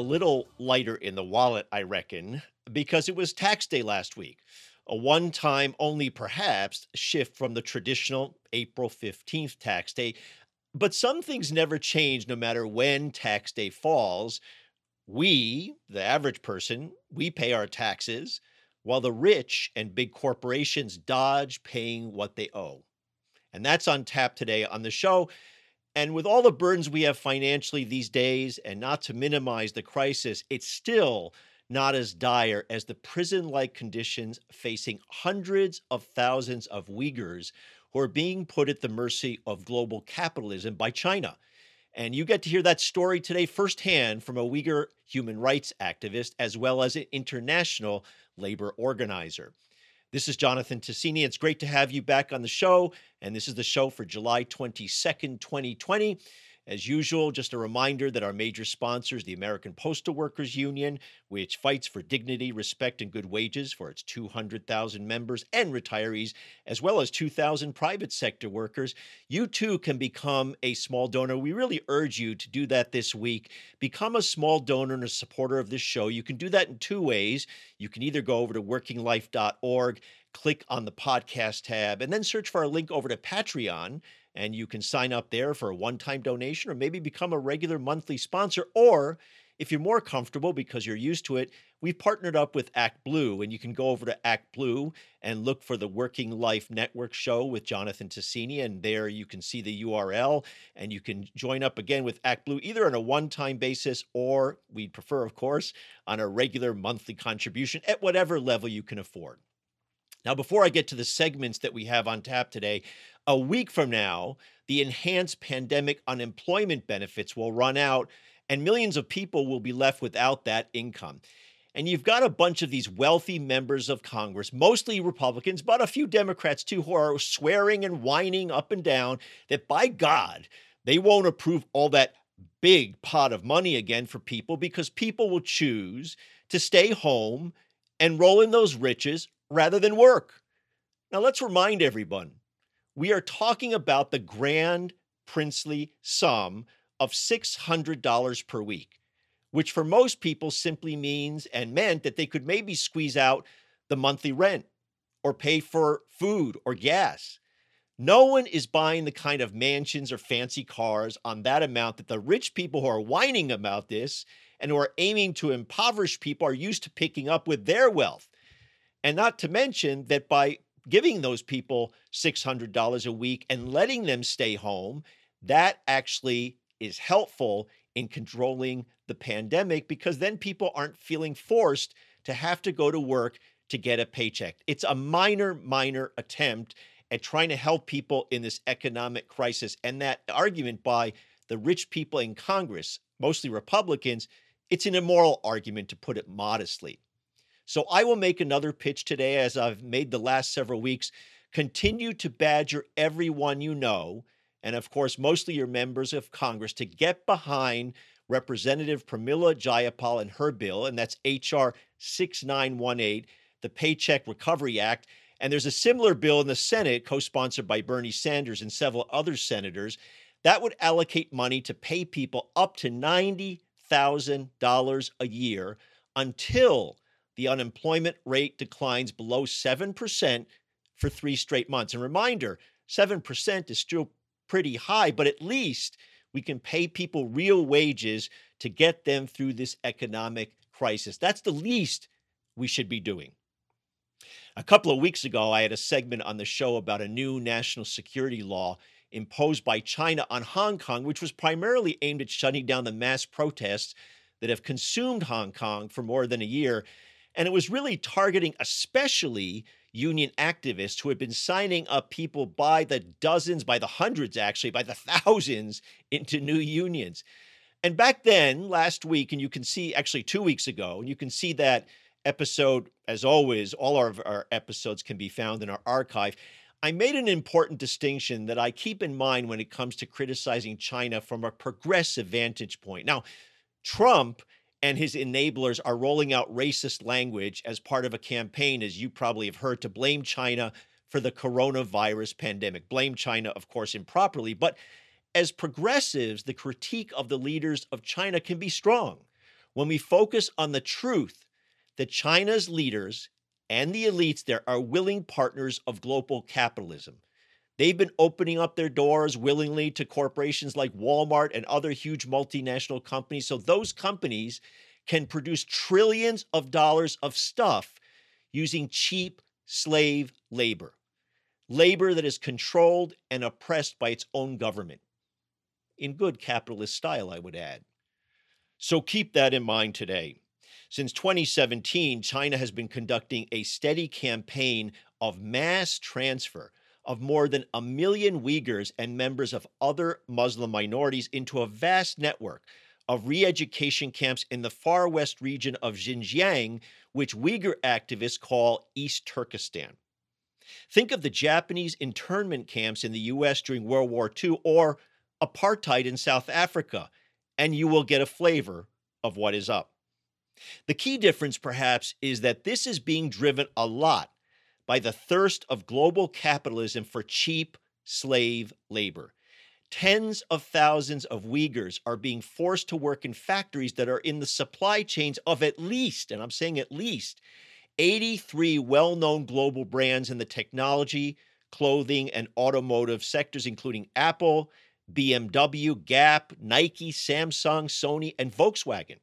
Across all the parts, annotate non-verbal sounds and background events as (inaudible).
little lighter in the wallet, I reckon, because it was tax day last week. A one time, only perhaps, shift from the traditional April 15th tax day. But some things never change no matter when tax day falls. We, the average person, we pay our taxes, while the rich and big corporations dodge paying what they owe. And that's on tap today on the show. And with all the burdens we have financially these days, and not to minimize the crisis, it's still not as dire as the prison like conditions facing hundreds of thousands of Uyghurs who are being put at the mercy of global capitalism by China. And you get to hear that story today firsthand from a Uyghur human rights activist as well as an international labor organizer. This is Jonathan Tasini. It's great to have you back on the show. And this is the show for July 22nd, 2020. As usual, just a reminder that our major sponsors, the American Postal Workers Union, which fights for dignity, respect, and good wages for its 200,000 members and retirees, as well as 2,000 private sector workers, you too can become a small donor. We really urge you to do that this week. Become a small donor and a supporter of this show. You can do that in two ways. You can either go over to workinglife.org click on the podcast tab, and then search for our link over to Patreon and you can sign up there for a one time donation or maybe become a regular monthly sponsor. Or if you're more comfortable because you're used to it, we've partnered up with Act Blue, and you can go over to Act Blue and look for the Working Life Network show with Jonathan Tasini. And there you can see the URL and you can join up again with Act Blue either on a one time basis or we'd prefer, of course, on a regular monthly contribution at whatever level you can afford. Now, before I get to the segments that we have on tap today, a week from now, the enhanced pandemic unemployment benefits will run out, and millions of people will be left without that income. And you've got a bunch of these wealthy members of Congress, mostly Republicans, but a few Democrats too, who are swearing and whining up and down that by God, they won't approve all that big pot of money again for people because people will choose to stay home and roll in those riches rather than work. Now, let's remind everyone we are talking about the grand princely sum of $600 per week, which for most people simply means and meant that they could maybe squeeze out the monthly rent or pay for food or gas. No one is buying the kind of mansions or fancy cars on that amount that the rich people who are whining about this and who are aiming to impoverish people are used to picking up with their wealth. And not to mention that by giving those people $600 a week and letting them stay home, that actually is helpful in controlling the pandemic because then people aren't feeling forced to have to go to work to get a paycheck. It's a minor, minor attempt at trying to help people in this economic crisis. And that argument by the rich people in Congress, mostly Republicans, it's an immoral argument to put it modestly. So I will make another pitch today, as I've made the last several weeks. Continue to badger everyone you know, and of course, mostly your members of Congress, to get behind Representative Pramila Jayapal and her bill, and that's H.R. 6918, the Paycheck Recovery Act. And there's a similar bill in the Senate, co sponsored by Bernie Sanders and several other senators, that would allocate money to pay people up to $90,000 a year until the unemployment rate declines below 7% for three straight months. And reminder 7% is still pretty high, but at least we can pay people real wages to get them through this economic crisis. That's the least we should be doing. A couple of weeks ago, I had a segment on the show about a new national security law imposed by China on Hong Kong, which was primarily aimed at shutting down the mass protests that have consumed Hong Kong for more than a year. And it was really targeting especially union activists who had been signing up people by the dozens, by the hundreds, actually, by the thousands into new unions. And back then, last week, and you can see actually two weeks ago, and you can see that episode, as always, all of our episodes can be found in our archive. I made an important distinction that I keep in mind when it comes to criticizing China from a progressive vantage point. Now, Trump and his enablers are rolling out racist language as part of a campaign, as you probably have heard, to blame China for the coronavirus pandemic. Blame China, of course, improperly. But as progressives, the critique of the leaders of China can be strong. when we focus on the truth that China's leaders and the elites there are willing partners of global capitalism. They've been opening up their doors willingly to corporations like Walmart and other huge multinational companies. So those companies can produce trillions of dollars of stuff using cheap slave labor, labor that is controlled and oppressed by its own government. In good capitalist style, I would add. So keep that in mind today. Since 2017, China has been conducting a steady campaign of mass transfer of more than a million Uyghurs and members of other Muslim minorities into a vast network of re education camps in the far west region of Xinjiang, which Uyghur activists call East Turkestan. Think of the Japanese internment camps in the US during World War II or apartheid in South Africa, and you will get a flavor of what is up. The key difference, perhaps, is that this is being driven a lot by the thirst of global capitalism for cheap slave labor. Tens of thousands of Uyghurs are being forced to work in factories that are in the supply chains of at least, and I'm saying at least, 83 well known global brands in the technology, clothing, and automotive sectors, including Apple, BMW, Gap, Nike, Samsung, Sony, and Volkswagen.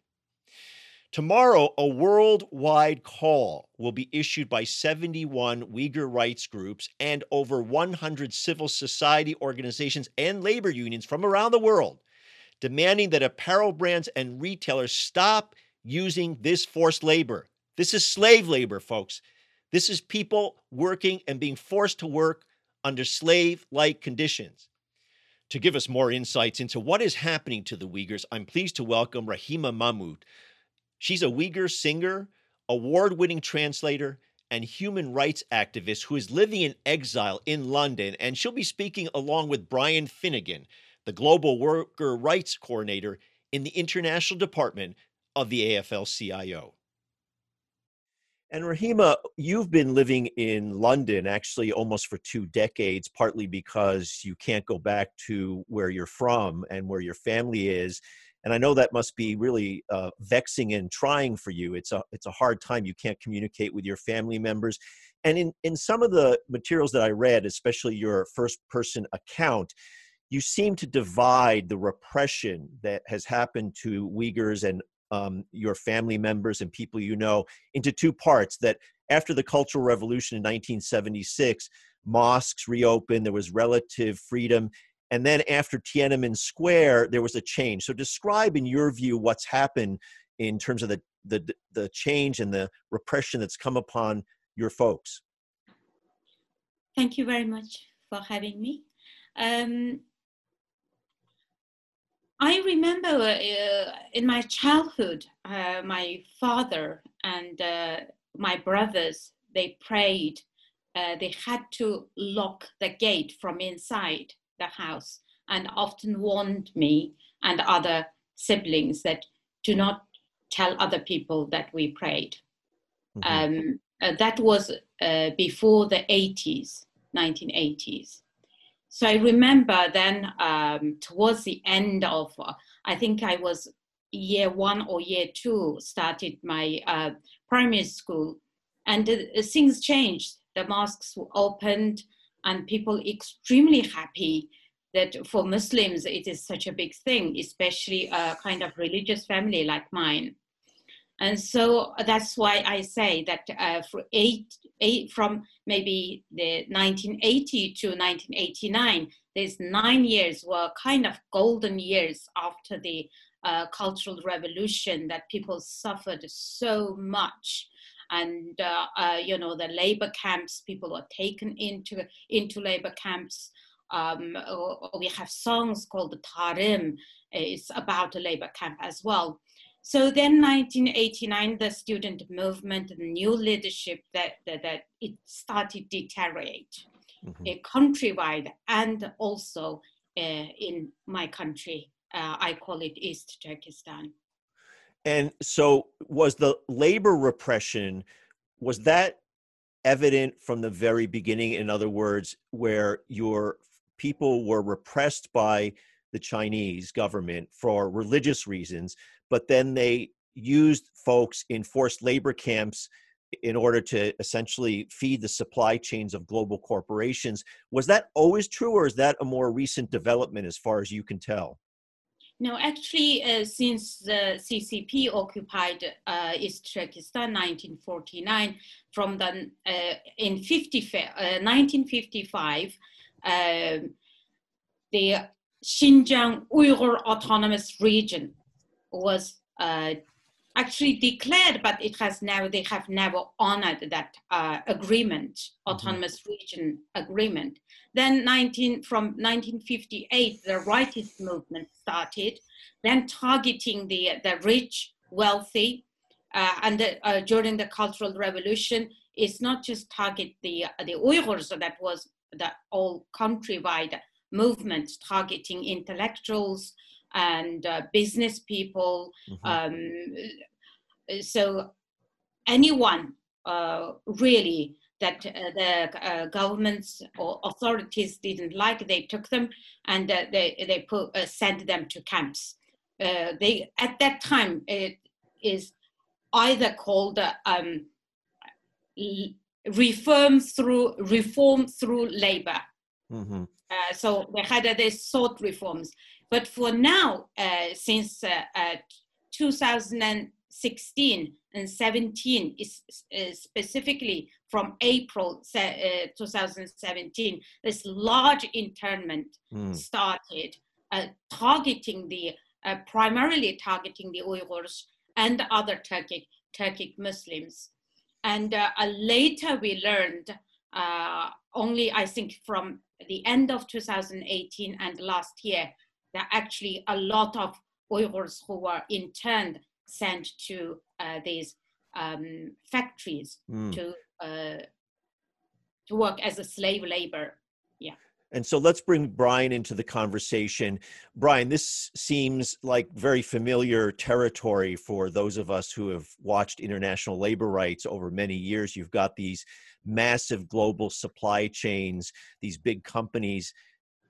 Tomorrow, a worldwide call will be issued by 71 Uyghur rights groups and over 100 civil society organizations and labor unions from around the world, demanding that apparel brands and retailers stop using this forced labor. This is slave labor, folks. This is people working and being forced to work under slave like conditions. To give us more insights into what is happening to the Uyghurs, I'm pleased to welcome Rahima Mahmood, She's a Uyghur singer, award winning translator, and human rights activist who is living in exile in London. And she'll be speaking along with Brian Finnegan, the Global Worker Rights Coordinator in the International Department of the AFL CIO. And Rahima, you've been living in London actually almost for two decades, partly because you can't go back to where you're from and where your family is and I know that must be really uh, vexing and trying for you. It's a it's a hard time. You can't communicate with your family members, and in in some of the materials that I read, especially your first person account, you seem to divide the repression that has happened to Uyghurs and um, your family members and people you know into two parts. That after the Cultural Revolution in 1976, mosques reopened, there was relative freedom, and then after Tiananmen Square, there was a change. So describe, in your view, what's happened in terms of the the the change and the repression that's come upon your folks. Thank you very much for having me. Um, I remember uh, in my childhood, uh, my father and uh, my brothers they prayed. Uh, they had to lock the gate from inside the house and often warned me and other siblings that do not tell other people that we prayed. Mm-hmm. Um, uh, that was uh, before the 80s, 1980s. So I remember then um, towards the end of, uh, I think I was year one or year two, started my uh, primary school, and things changed. The mosques were opened, and people extremely happy that for Muslims it is such a big thing, especially a kind of religious family like mine. And so that's why I say that uh, eight, eight, from maybe the 1980 to 1989, these nine years were kind of golden years after the uh, cultural revolution that people suffered so much and uh, uh, you know the labor camps people were taken into into labor camps. Um, we have songs called the tarim it's about a labor camp as well. So then 1989 the student movement the new leadership that that, that it started deteriorate. Mm-hmm. countrywide and also uh, in my country uh, i call it east turkestan and so was the labor repression was that evident from the very beginning in other words where your people were repressed by the Chinese government for religious reasons but then they used folks in forced labor camps in order to essentially feed the supply chains of global corporations. Was that always true, or is that a more recent development as far as you can tell? No, actually, uh, since the CCP occupied uh, East Turkestan 1949, from the uh, in 50, 1955, uh, um, the Xinjiang Uyghur Autonomous Region was uh, actually declared, but it has never, they have never honored that uh, agreement, mm-hmm. autonomous mm-hmm. region agreement. Then 19, from 1958, the rightist movement started, then targeting the, the rich, wealthy, uh, and the, uh, during the Cultural Revolution, it's not just target the, the Uyghurs, that was the all countrywide movement targeting intellectuals, and uh, business people. Mm-hmm. Um, so anyone uh, really that uh, the uh, governments or authorities didn't like, they took them and uh, they they put uh, sent them to camps. they at that time it is either called um, reform through reform through labor. Mm-hmm. so they had these sort reforms but for now, uh, since uh, uh 2016 and 17, is, uh, specifically from April uh, 2017, this large internment mm. started targeting the, primarily targeting the Uyghurs and other Turkic, Turkic Muslims. And later we learned, only I think from the end of 2018 and last year, there are actually a lot of Uyghurs who were interned sent to uh, these um, factories mm. to uh, to work as a slave labor. Yeah. And so let's bring Brian into the conversation. Brian, this seems like very familiar territory for those of us who have watched international labor rights over many years. You've got these massive global supply chains, these big companies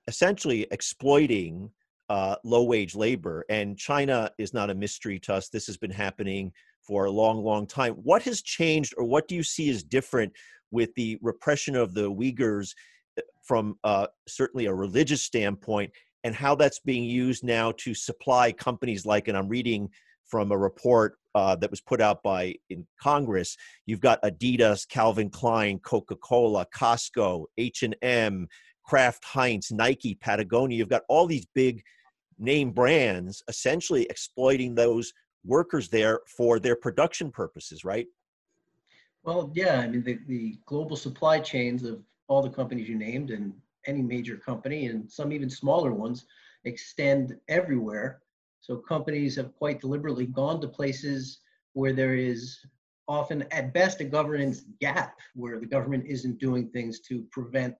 essentially exploiting uh, low wage labor. And China is not a mystery to us. This has been happening for a long, long time. What has changed, or what do you see as different with the repression of the Uyghurs uh, from uh, certainly a religious standpoint, and how that's being used now to supply companies like, and I'm reading from a report uh, that was put out by in Congress. You've got Adidas, Calvin Klein, Coca-Cola, Costco, H&M, Kraft Heinz, Nike, Patagonia. You've got all these big name brands essentially exploiting those workers there for their production purposes, right? Well, yeah, I mean, the, the global supply chains of all the companies you named and any major company and some even smaller ones extend everywhere. So companies have quite deliberately gone to places where there is often at best a governance gap where the government isn't doing things to prevent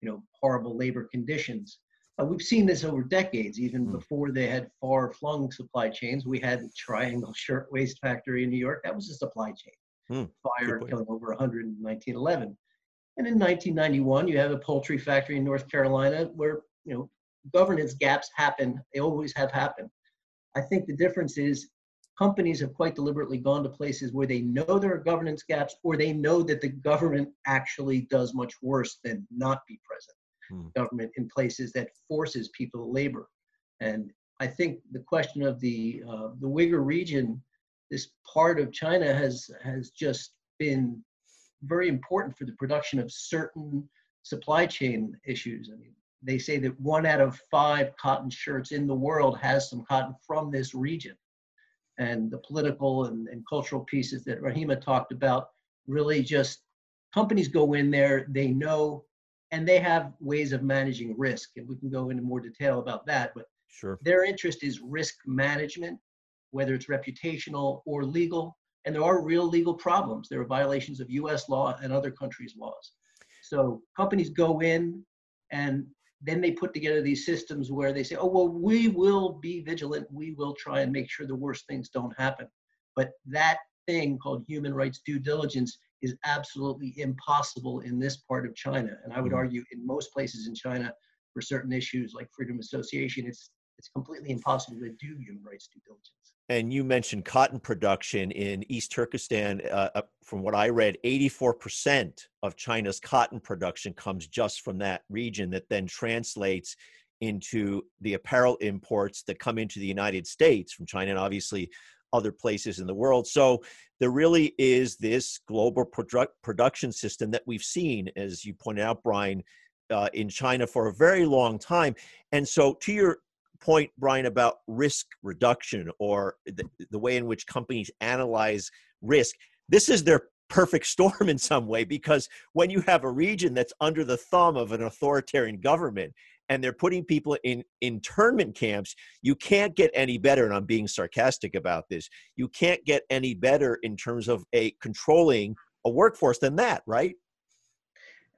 you know horrible labor conditions uh, we've seen this over decades, even mm. before they had far flung supply chains. We had the Triangle Shirtwaist Factory in New York. That was a supply chain. Mm. Fire killing over 100 in 1911. And in 1991, you have a poultry factory in North Carolina where, you know, governance gaps happen. They always have happened. I think the difference is companies have quite deliberately gone to places where they know there are governance gaps or they know that the government actually does much worse than not be present hmm. government in places that forces people to labor. And I think the question of the uh, the Uyghur region, this part of China has has just been very important for the production of certain supply chain issues. I mean, they say that one out of five cotton shirts in the world has some cotton from this region. And the political and, and cultural pieces that Rahima talked about really just companies go in there, they know and they have ways of managing risk and we can go into more detail about that but sure. their interest is risk management whether it's reputational or legal and there are real legal problems. There are violations of us law and other countries laws. So companies go in and then they put together these systems where they say oh well we will be vigilant. We will try and make sure the worst things don't happen. But that thing called human rights due diligence is absolutely impossible in this part of China. And I would mm-hmm. argue in most places in China for certain issues like freedom of association, it's it's completely impossible to do human rights due diligence. And you mentioned cotton production in East Turkestan. Uh, uh from what I read, 84% of China's cotton production comes just from that region that then translates into the apparel imports that come into the United States from China and obviously other places in the world. So there really is this global produ- production system that we've seen, as you pointed out, Brian, uh, in China for a very long time. And so, to your point, Brian, about risk reduction or the, the way in which companies analyze risk, this is their perfect (laughs) storm in some way because when you have a region that's under the thumb of an authoritarian government and they're putting people in internment camps, you can't get any better. And I'm being sarcastic about this. You can't get any better in terms of a controlling a workforce than that, right?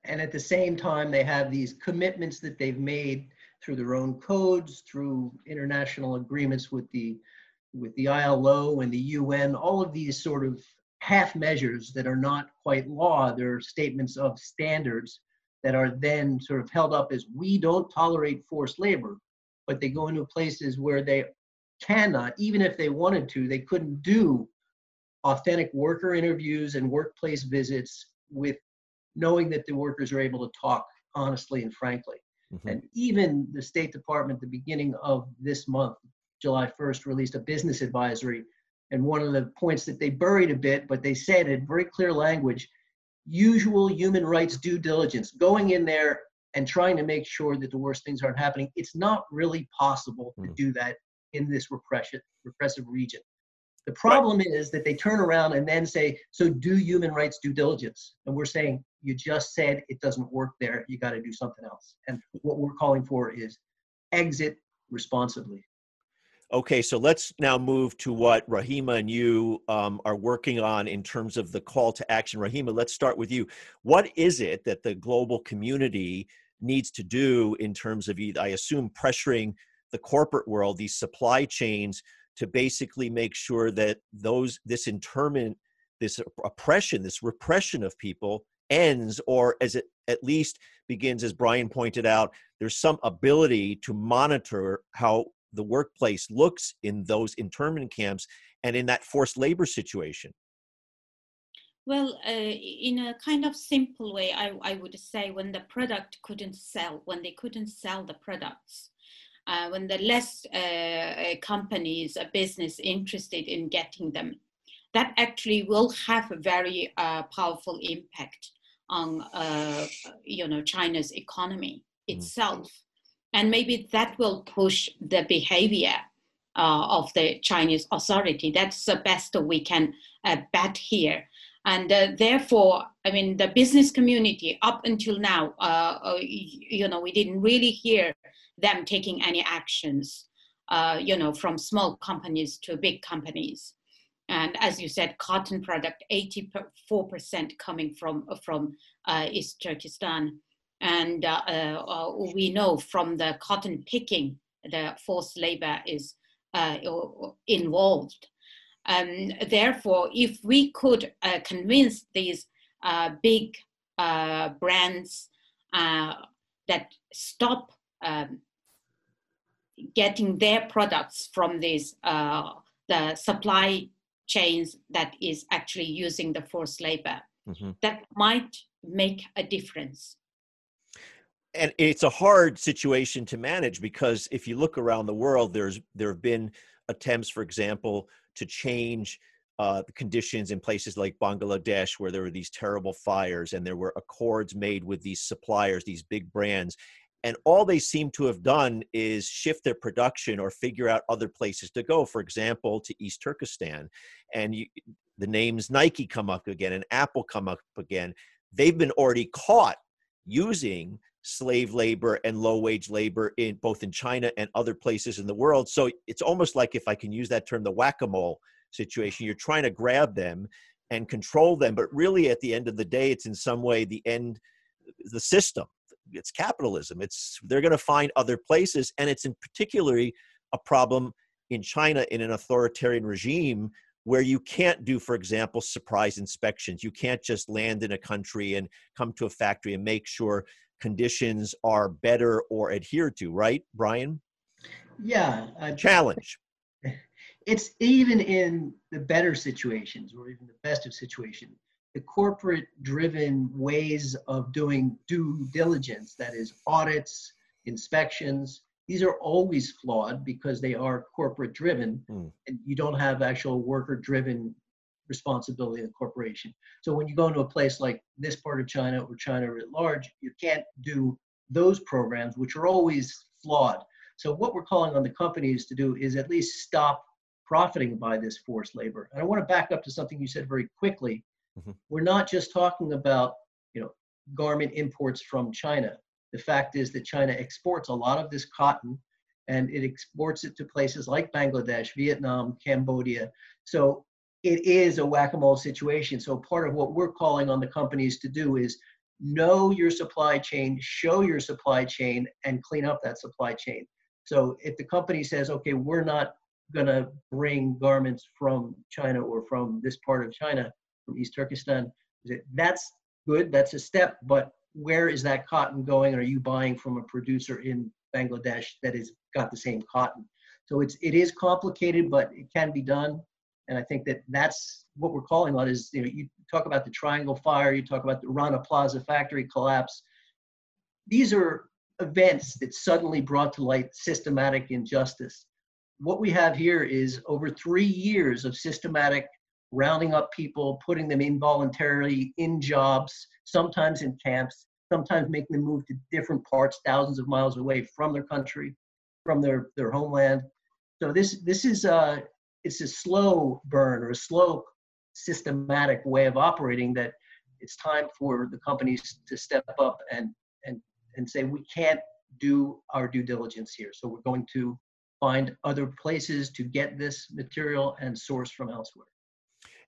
And at the same time, they have these commitments that they've made through their own codes, through international agreements with the with the ILO and the UN, all of these sort of half measures that are not quite law, they're statements of standards that are then sort of held up as we don't tolerate forced labor, but they go into places where they cannot, even if they wanted to, they couldn't do authentic worker interviews and workplace visits with knowing that the workers are able to talk honestly and frankly. Mm-hmm. And even the State Department, the beginning of this month, July 1st, released a business advisory. And one of the points that they buried a bit, but they said in very clear language usual human rights due diligence, going in there and trying to make sure that the worst things aren't happening. It's not really possible to mm. do that in this repression, repressive region. The problem right. is that they turn around and then say, so do human rights due diligence. And we're saying, you just said it doesn't work there. You got to do something else. And what we're calling for is exit responsibly. Okay, so let's now move to what Rahima and you um, are working on in terms of the call to action. Rahima, let's start with you. What is it that the global community needs to do in terms of, I assume, pressuring the corporate world, these supply chains, to basically make sure that those this internment, this oppression, this repression of people ends, or as it at least begins, as Brian pointed out, there's some ability to monitor how the workplace looks in those internment camps and in that forced labor situation? Well, uh, in a kind of simple way, I, I, would say when the product couldn't sell, when they couldn't sell the products, uh, when the less uh, companies, a business interested in getting them, that actually will have a very uh, powerful impact on, uh, you know, China's economy mm. And maybe that will push the behavior uh, of the Chinese authority. That's the best we can uh, bet here. And uh, therefore, I mean, the business community up until now, uh, uh, you know, we didn't really hear them taking any actions, uh, you know, from small companies to big companies. And as you said, cotton product, 84% coming from, from East Turkestan. And uh, uh, we know from the cotton picking, the forced labor is uh, involved. Um, therefore, if we could convince these big brands that stop um, getting their products from these uh, the supply chains that is actually using the forced labor mm-hmm. that might make a difference and it's a hard situation to manage because if you look around the world there's there have been attempts for example to change uh, the conditions in places like bangladesh where there were these terrible fires and there were accords made with these suppliers these big brands. And all they seem to have done is shift their production or figure out other places to go for example to east turkestan. And you, the names nike come up again and apple come up again. They've been already caught using slave labor and low wage labor in both in China and other places in the world. So it's almost like if I can use that term, the whack-a-mole situation. You're trying to grab them and control them, but really at the end of the day, it's in some way the end, the system. It's capitalism. It's they're going to find other places, and it's in particularly a problem in China in an authoritarian regime where you can't do, for example, surprise inspections. You can't just land in a country and come to a factory and make sure conditions are better or adhered to, right, Brian? Yeah. I, Challenge. (laughs) It's even in the better situations or even the best of situations, the corporate driven ways of doing due diligence, that is, audits, inspections, these are always flawed because they are corporate driven mm. and you don't have actual worker driven responsibility of the corporation. So when you go into a place like this part of China or China at large, you can't do those programs, which are always flawed. So what we're calling on the companies to do is at least stop profiting by this forced labor. And I want to back up to something you said very quickly. Mm-hmm. We're not just talking about, you know, garment imports from China. The fact is that China exports a lot of this cotton and it exports it to places like Bangladesh, Vietnam, Cambodia. So it is a whack-a-mole situation. So part of what we're calling on the companies to do is know your supply chain, show your supply chain, and clean up that supply chain. So if the company says, okay, we're not going to bring garments from China or from this part of China, from East Turkestan, that's good, that's a step, but where is that cotton going? Are you buying from a producer in Bangladesh that has got the same cotton? So it's it is complicated, but it can be done. And I think that that's what we're calling on is, you know, you talk about the Triangle Fire, you talk about the Rana Plaza factory collapse. These are events that suddenly brought to light systematic injustice. What we have here is over three years of systematic rounding up people, putting them involuntarily in jobs, sometimes in camps, sometimes making them move to different parts, thousands of miles away from their country, from their, their homeland. So this this is uh, it's a slow burn or a slow systematic way of operating that it's time for the companies to step up and and and say we can't do our due diligence here. So we're going to find other places to get this material and source from elsewhere.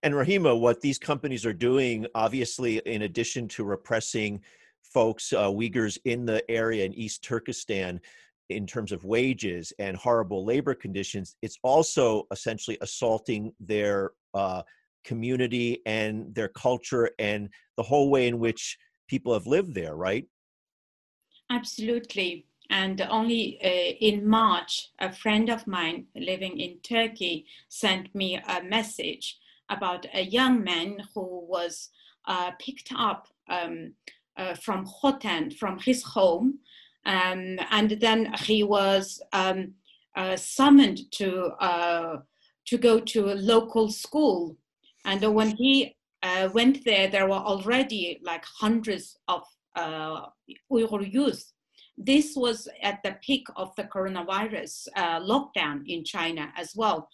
And rahima what these companies are doing obviously in addition to repressing folks uh, uyghurs in the area in east turkestan in terms of wages and horrible labor conditions, it's also essentially assaulting their uh, community and their culture and the whole way in which people have lived there, right? Absolutely. And only uh, in March, a friend of mine living in Turkey sent me a message about a young man who was uh, picked up um, uh, from Khotan, from his home, um, and then he was um, uh, summoned to, uh, to go to a local school. And when he uh, went there, there were already like hundreds of uh, Uyghur youth. This was at the peak of the coronavirus uh, lockdown in China as well.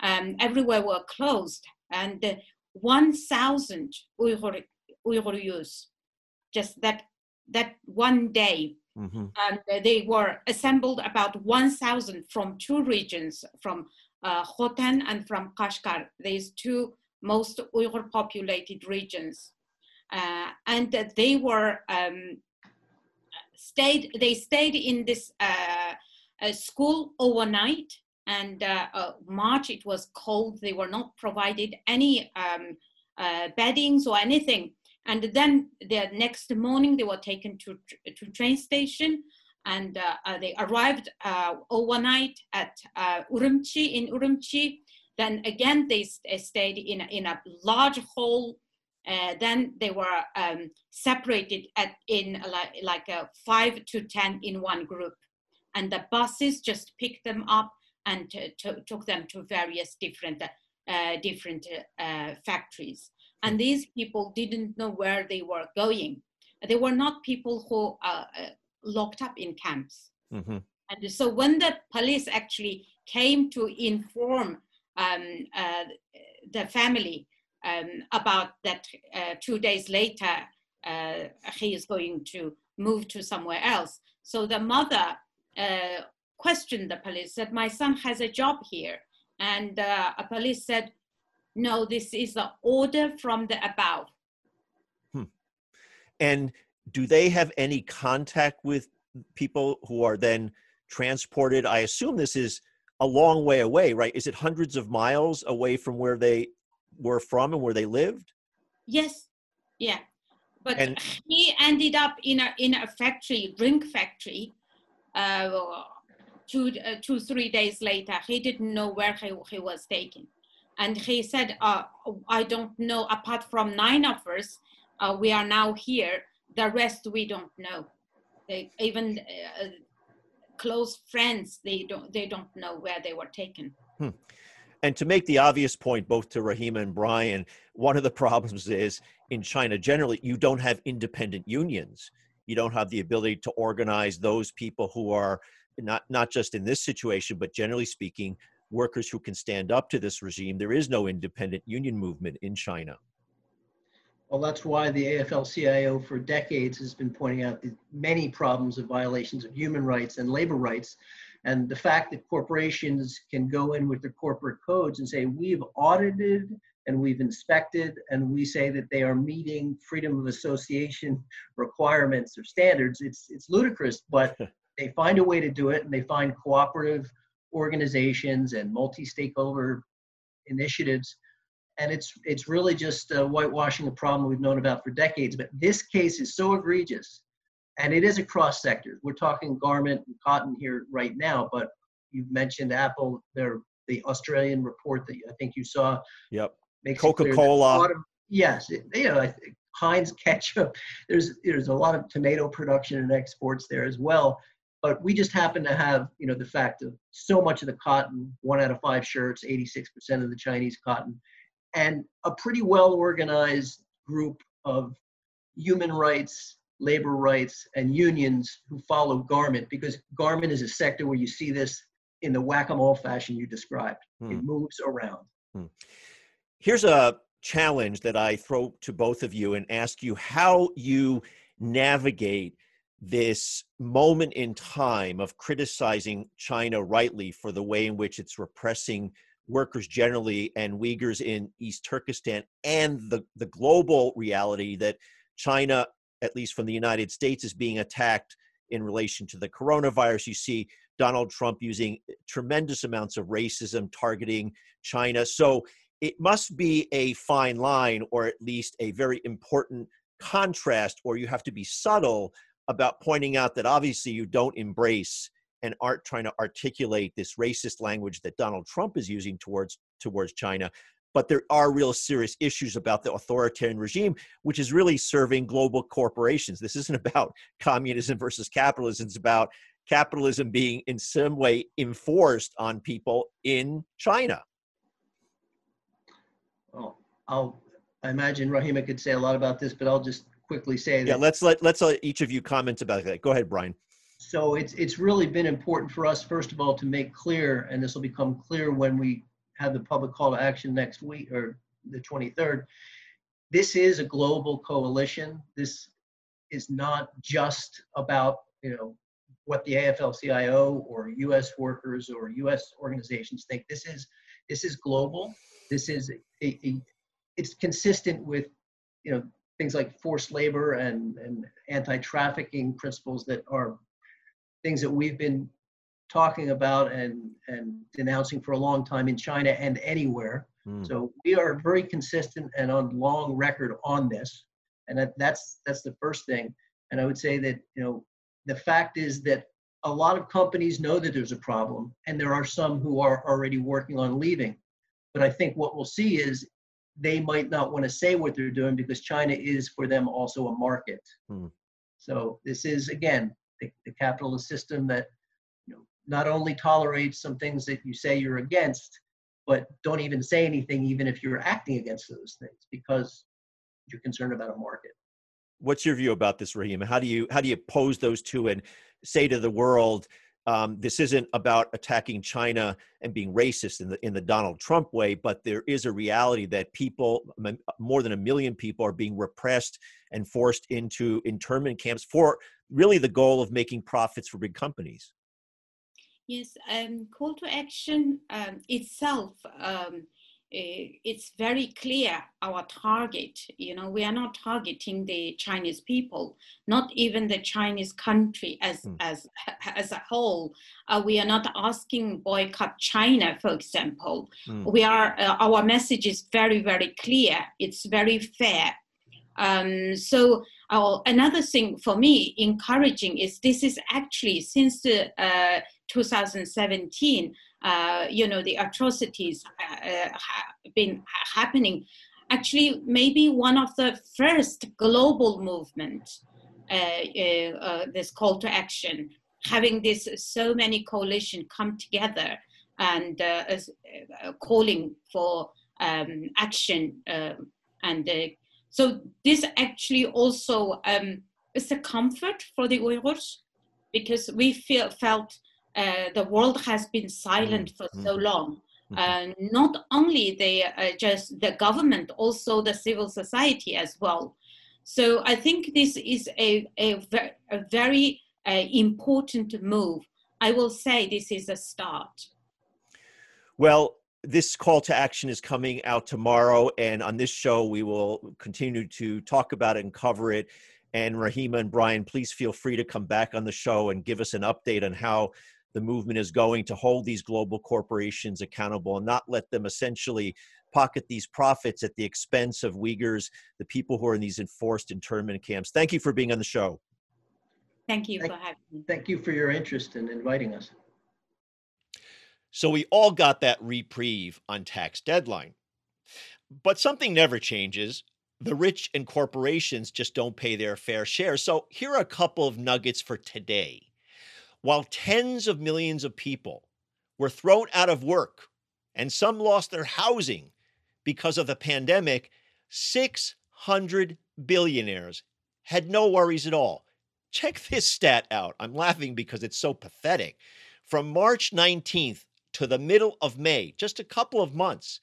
Um, everywhere were closed, and 1,000 Uyghur, Uyghur youth, just that that one day Mm-hmm. And they were assembled about 1,000 from two regions, from uh, Khotan and from Kashgar, these two most Uyghur populated regions. Uh, and they were um, stayed, they stayed in this uh, uh school overnight and uh, uh, March it was cold. They were not provided any um, beddings or anything and then the next morning they were taken to to train station and uh, uh, they arrived uh, overnight at uh, Urumqi in Urumqi. Then again they st- stayed in a, in a large hall. Then they were um, separated at in like, like a five to ten in one group, and the buses just picked them up and took them to various different different factories and these people didn't know where they were going. They were not people who are uh, locked up in camps. Mm-hmm. And so when the police actually came to inform um, uh, the family um, about that uh, two days later, uh, he is going to move to somewhere else. So the mother uh, questioned the police, said, my son has a job here. And uh, a police said, no, this is the order from the above. Hmm. And do they have any contact with people who are then transported? I assume this is a long way away, right? Is it hundreds of miles away from where they were from and where they lived? Yes, yeah. But and, he ended up in a in a factory, drink factory, uh, two, uh, two, three days later, he didn't know where he, he was taken. And he said, uh, I don't know, apart from nine of us, uh, we are now here. The rest we don't know. They, even uh, close friends, they don't, they don't know where they were taken. Hmm. And to make the obvious point, both to Rahima and Brian, one of the (laughs) problems is in China generally, you don't have independent unions. You don't have the ability to organize those people who are not, not just in this situation, but generally speaking, workers who can stand up to this regime. There is no independent union movement in China. Well, that's why the AFL-CIO for decades has been pointing out the many problems of violations of human rights and labor rights. And the fact that corporations can go in with their corporate codes and say, we've audited and we've inspected and we say that they are meeting freedom of association (laughs) requirements or standards, it's, it's ludicrous, but (laughs) they find a way to do it and they find cooperative organizations and multi-stakeholder initiatives. And it's it's really just uh, whitewashing a problem we've known about for decades. But this case is so egregious and it is across sectors. We're talking garment and cotton here right now but you've mentioned apple their the australian report that i think you saw yep. coca-cola. yes it, you know heinz ketchup (laughs) there's there's a lot of tomato production and exports there as well but we just happen to have you know the fact of so much of the cotton one out of five shirts 86% of the chinese cotton and a pretty well organized group of human rights labor rights and unions who follow garment because garment is a sector where you see this in the whack-a-mole fashion you described hmm. it moves around hmm. here's a challenge that i throw to both of you and ask you how you navigate this moment in time of criticizing China rightly for the way in which it's repressing workers generally and Uyghurs in East Turkestan, and the, the global reality that China, at least from the United States, is being attacked in relation to the coronavirus. You see Donald Trump using tremendous amounts of racism targeting China. So it must be a fine line, or at least a very important contrast, or you have to be subtle about pointing out that obviously you don't embrace and aren't trying to articulate this racist language that Donald Trump is using towards towards China. But there are real serious issues about the authoritarian regime, which is really serving global corporations. This isn't (laughs) about communism versus capitalism. It's about capitalism being in some way enforced on people in China. Well, I'll, I imagine Rahima could say a lot about this, but I'll just quickly say that. Yeah, let's let let's let each of you comment about that. Go ahead, Brian. So it's it's really been important for us, first of all, to make clear, and this will become clear when we have the public call to action next week or the 23rd. This is a global coalition. This is not just about you know what the AFL-CIO or U.S. workers or U.S. organizations think. This is this is global. This is a, a it's consistent with you know things like forced labor and, and anti-trafficking principles that are things that we've been talking about and, and denouncing for a long time in China and anywhere. Mm. So we are very consistent and on long record on this. And that, that's that's the first thing. And I would say that, you know, the fact is that a lot of companies know that there's a problem and there are some who are already working on leaving. But I think what we'll see is they might not want to say what they're doing because China is for them also a market. Hmm. So this is again the, the, capitalist system that you know not only tolerates some things that you say you're against, but don't even say anything even if you're acting against those things because you're concerned about a market. What's your view about this, Raheem? How do you how do you pose those two and say to the world? Um, this isn't about attacking China and being racist in the in the Donald Trump way, but there is a reality that people, more than a million people, are being repressed and forced into internment camps for really the goal of making profits for big companies. Yes, um, call to action um, itself um, it's very clear our target. You know, we are not targeting the Chinese people, not even the Chinese country as mm. as (laughs) as a whole. Uh, we are not asking boycott China, for example. Mm. We are uh, our message is very very clear. It's very fair. Um, so Oh, another thing for me encouraging is this is actually since uh, 2017, uh, you know, the atrocities uh, have been happening. Actually, maybe one of the first global movement, uh, uh, uh, this call to action, having this so many coalition come together and calling for um, action and so this actually also um, is a comfort for the Uyghurs because we feel felt uh, the world has been silent for so mm-hmm. long. Mm-hmm. Uh, not only the uh, just the government, also the civil society as well. So I think this is a a, ver- a very uh, important move. I will say this is a start. Well, this call to action is coming out tomorrow, and on this show, we will continue to talk about it and cover it. And Rahima and Brian, please feel free to come back on the show and give us an update on how the movement is going to hold these global corporations accountable and not let them essentially pocket these profits at the expense of Uyghurs, the people who are in these enforced internment camps. Thank you for being on the show. Thank you thank, for having me. Thank you for your interest in inviting us. So we all got that reprieve on tax deadline. But something never changes. The rich and corporations just don't pay their fair share. So here are a couple of nuggets for today. While tens of millions of people were thrown out of work and some lost their housing because of the pandemic, 600 billionaires had no worries at all. Check this stat out. I'm laughing because it's so pathetic. From March 19th to the middle of May, just a couple of months,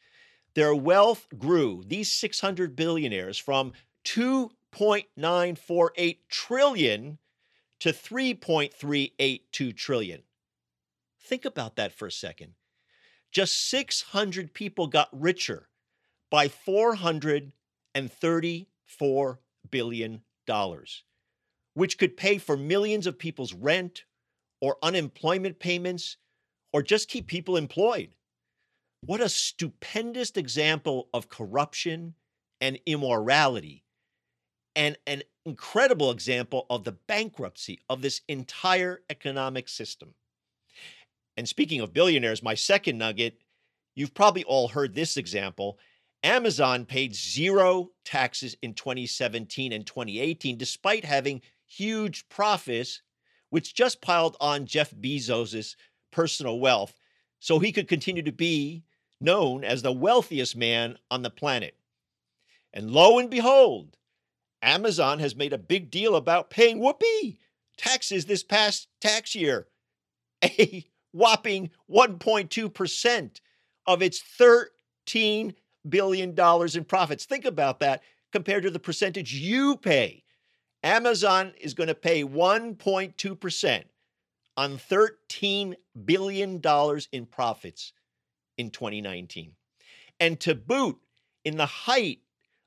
their wealth grew, these 600 billionaires, from 2.948 trillion to 3.382 trillion. Think about that for a second. Just 600 people got richer by 434 billion dollars, which could pay for millions of people's rent or unemployment payments or just keep people employed. What a stupendous example of corruption and immorality, and an incredible example of the bankruptcy of this entire economic system. And speaking of billionaires, my second nugget, you've probably all heard this example. Amazon paid zero taxes in 2017 and 2018, despite having huge profits, which just piled on Jeff Bezos's personal wealth so he could continue to be known as the wealthiest man on the planet. And lo and behold, Amazon has made a big deal about paying whoopee taxes this past tax year, (laughs) a whopping 1.2% of its $13 billion in profits. Think about that compared to the percentage you pay. Amazon is going to pay 1.2% on $13 billion in profits in 2019. And to boot, in the height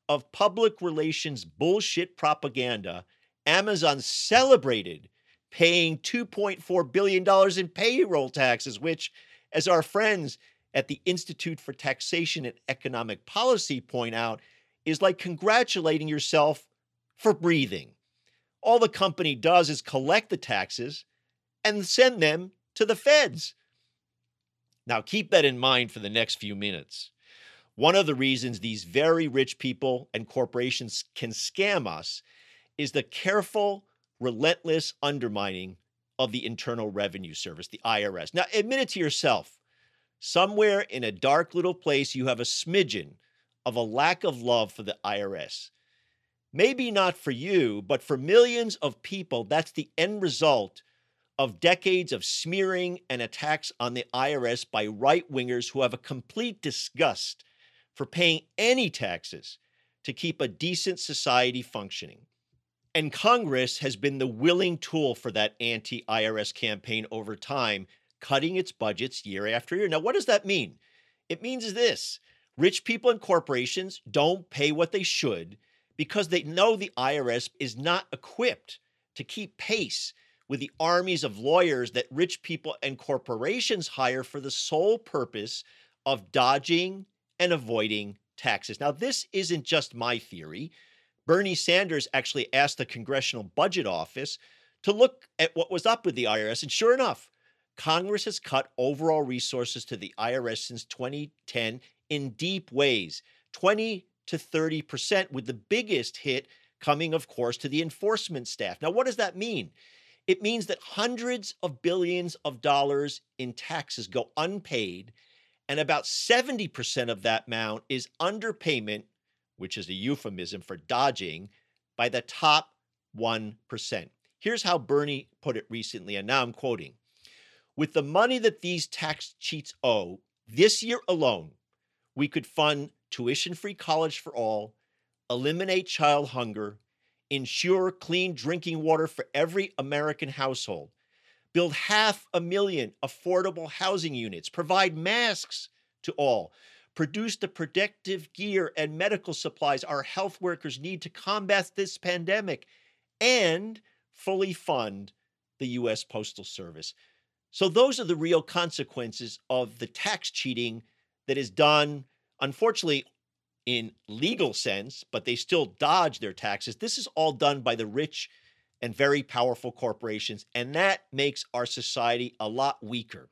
of public relations bullshit propaganda, Amazon celebrated paying $2.4 billion in payroll taxes, which, as our friends at the Institute for Taxation and Economic Policy point out, is like congratulating yourself for breathing. All the company does is collect the taxes and send them to the feds. Now, keep that in mind for the next few minutes. One of the reasons these very rich people and corporations can scam us is the careful, relentless undermining of the Internal Revenue Service, the IRS. Now, admit it to yourself. Somewhere in a dark little place, you have a smidgen of a lack of love for the IRS. Maybe not for you, but for millions of people, that's the end result of decades of smearing and attacks on the IRS by right wingers who have a complete disgust for paying any taxes to keep a decent society functioning. And Congress has been the willing tool for that anti IRS campaign over time, cutting its budgets year after year. Now, what does that mean? It means this rich people and corporations don't pay what they should because they know the IRS is not equipped to keep pace with the armies of lawyers that rich people and corporations hire for the sole purpose of dodging and avoiding taxes. Now, this isn't just my theory. Bernie Sanders actually asked the Congressional Budget Office to look at what was up with the IRS. And sure enough, Congress has cut overall resources to the IRS since 2010 in deep ways 20 to 30%, with the biggest hit coming, of course, to the enforcement staff. Now, what does that mean? It means that hundreds of billions of dollars in taxes go unpaid, and about 70% of that amount is underpayment, which is a euphemism for dodging, by the top 1%. Here's how Bernie put it recently, and now I'm quoting With the money that these tax cheats owe, this year alone, we could fund tuition free college for all, eliminate child hunger, ensure clean drinking water for every American household, build half a million affordable housing units, provide masks to all, produce the protective gear and medical supplies our health workers need to combat this pandemic, and fully fund the U.S. Postal Service. So, those are the real consequences of the tax cheating that is done, unfortunately, in legal sense, but they still dodge their taxes. This is all done by the rich and very powerful corporations, and that makes our society a lot weaker.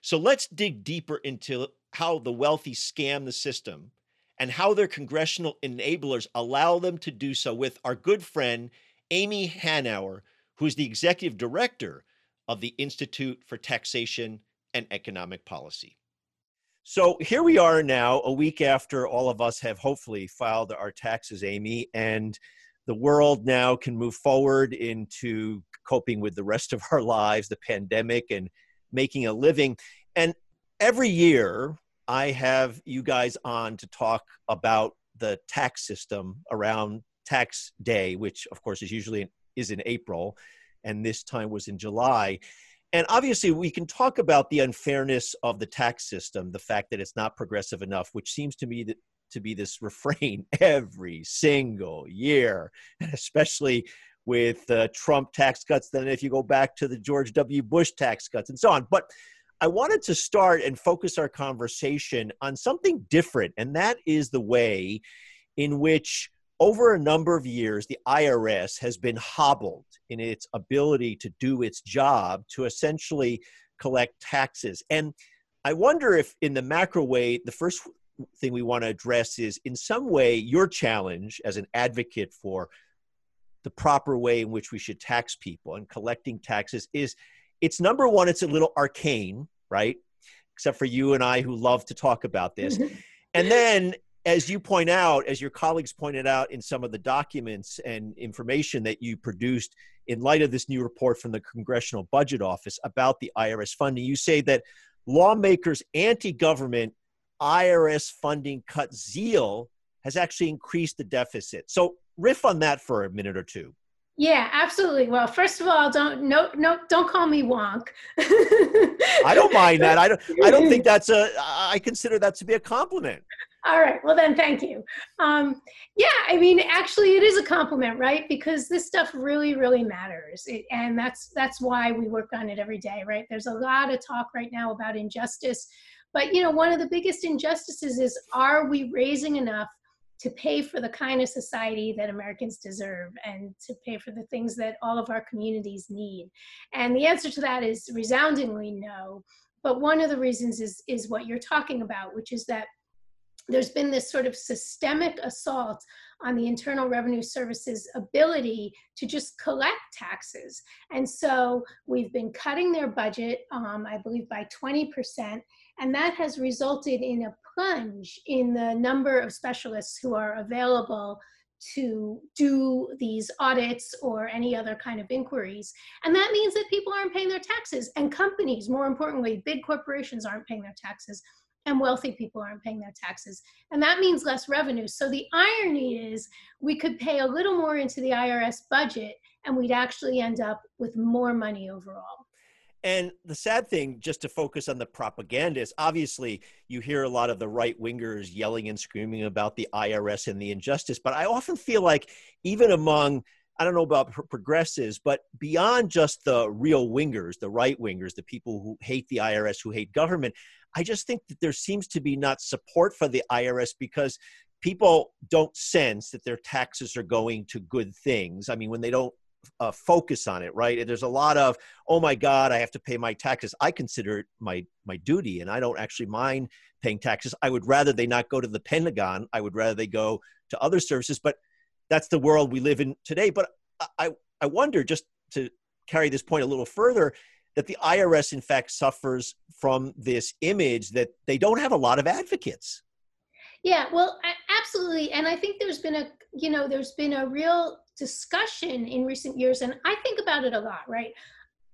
So let's dig deeper into how the wealthy scam the system and how their congressional enablers allow them to do so with our good friend Amy Hanauer, who is the executive director of the Institute for Taxation and Economic Policy. So here we are now, a week after all of us have hopefully filed our taxes, Amy, and the world now can move forward into coping with the rest of (laughs) our lives, the pandemic, and making a living. And every year, I have you guys on to talk about the tax system around tax day, which of course is usually is in April, and this time was in July. And obviously, we can talk about the unfairness of the tax system, the fact that it's not progressive enough, which seems to me to be this refrain (laughs) every single year, and especially with uh, Trump tax cuts. Then, if you go back to the George W. Bush tax cuts and so on. But I wanted to start and focus our conversation on something different, and that is the way in which over a number of years, the IRS has been hobbled in its ability to do its job to essentially collect taxes. And I wonder if, in the macro way, the first thing we want to address is in some way your challenge as an advocate for the proper way in which we should tax people and collecting taxes is it's number one, it's a little arcane, right? Except for you and I who love to talk about this. (laughs) and then as you point out, as your colleagues pointed out in some of the documents and information that you produced in light of this new report from the Congressional Budget Office about the IRS funding, you say that lawmakers' anti government IRS funding cut zeal has actually increased the deficit. So, riff on that for a minute or two. Yeah, absolutely. Well, first of all, don't no no don't call me wonk. (laughs) I don't mind that. I don't I don't think that's a I consider that to be a compliment. All right. Well, then, thank you. Um, yeah, I mean, actually, it is a compliment, right? Because this stuff really, really matters, it, and that's that's why we work on it every day, right? There's a lot of talk right now about injustice, but you know, one of the biggest injustices is: are we raising enough to pay for the kind of society that Americans deserve, and to pay for the things that all of our communities need? And the answer to that is resoundingly no. But one of the reasons is is what you're talking about, which is that there's been this sort of systemic assault on the Internal Revenue Service's ability to just collect taxes. And so we've been cutting their budget, um, I believe, by 20%, and that has resulted in a plunge in the number of specialists who are available to do these audits or any other kind of inquiries. And that means that people aren't paying their taxes, and companies, more importantly, big corporations aren't paying their taxes and wealthy people aren't paying their taxes. And that means less revenue. So the irony is we could pay a little more into the IRS budget and we'd actually end up with more money overall. And the sad thing, just to focus on the propaganda, is obviously you hear a lot of the right wingers yelling and screaming about the IRS and the injustice. But I often feel like, even among I don't know about progressives, but beyond just the real wingers, the right wingers, the people who hate the IRS, who hate government, I just think that there seems to be not support for the IRS because people don't sense that their taxes are going to good things. I mean, when they don't uh, focus on it, right? There's a lot of, oh my God, I have to pay my taxes. I consider it my my duty, and I don't actually mind paying taxes. I would rather they not go to the Pentagon. I would rather they go to other services. But that's the world we live in today. But I I wonder just to carry this point a little further that the IRS in fact suffers from this image that they don't have a lot of advocates. Yeah, well, absolutely, and I think there's been a you know there's been a real discussion in recent years, and I think about it a lot, right?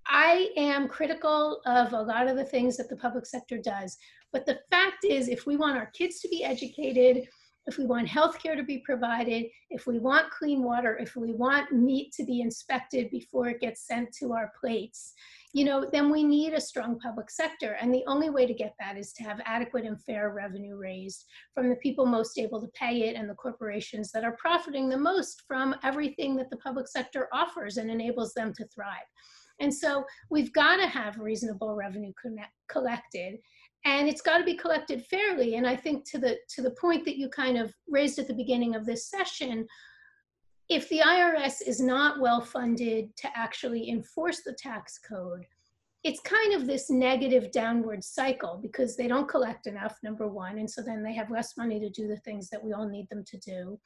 I am critical of a lot of the things that the public sector does. But the fact is, if we want our kids to be educated, if we want healthcare to be provided, if we want clean water, if we want meat to be inspected before it gets sent to our plates, you know, then we need a strong public sector. And the only way to get that is to have adequate and fair revenue raised from the people most able to pay it and the corporations that are profiting the most from everything that the public sector offers and enables them to thrive. And so we've got to have reasonable revenue connect, collected and it's got to be collected fairly and i think to the to the point that you kind of raised at the beginning of this session if the IRS is not well funded to actually enforce the tax code, it's kind of this negative downward cycle because they don't collect enough, number one. And so then they have less money to do the things that we all need them to do.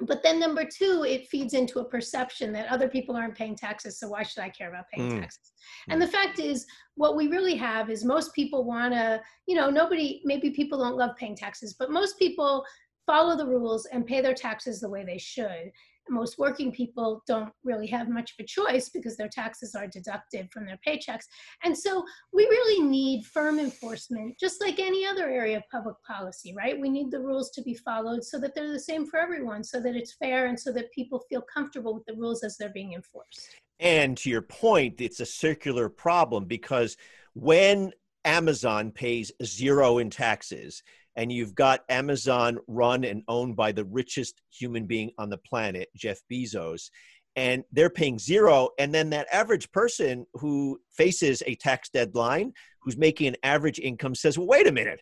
But then number two, it feeds into a perception that other people aren't paying taxes, so why should I care about paying mm. taxes? And the fact is, what we really have is most people want to, you know, nobody, maybe people don't love paying taxes, but most people follow the rules and pay their taxes the way they should. Most working people don't really have much of a choice because their taxes are deducted from their paychecks. And so we really need firm enforcement, just like any other area of public policy, right? We need the rules to be followed so that they're the same for everyone, so that it's fair and so that people feel comfortable with the rules as they're being enforced. And to your point, it's a circular problem because when Amazon pays zero in taxes, and you've got Amazon run and owned by the richest human being on the planet, Jeff Bezos, and they're paying zero. And then that average person who faces a tax deadline, who's making an average income, says, well, wait a minute,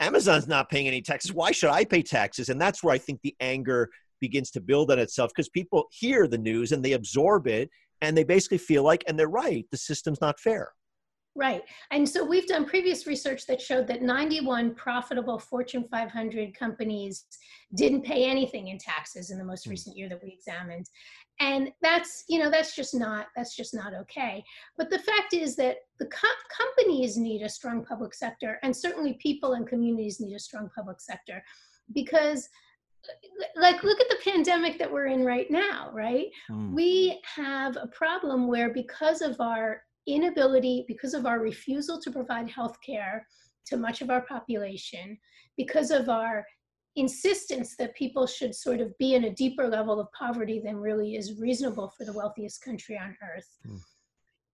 Amazon's not paying any taxes. Why should I pay taxes? And that's where I think the anger begins to build on itself because people hear the news and they absorb it and they basically feel like, and they're right, the system's not fair. Right. And so we've done previous research that showed that 91 profitable Fortune 500 companies didn't pay anything in taxes in the most hmm. recent year that we examined. And that's, you know, that's just not that's just not okay. But the fact is that the co- companies need a strong public sector and certainly people and communities need a strong public sector because like look at the pandemic that we're in right now right mm. we have a problem where because of our inability, because of our refusal to provide health care to much of our population, because of our insistence that people should sort of be in a deeper level of poverty than really is reasonable for the wealthiest country on earth. Mm.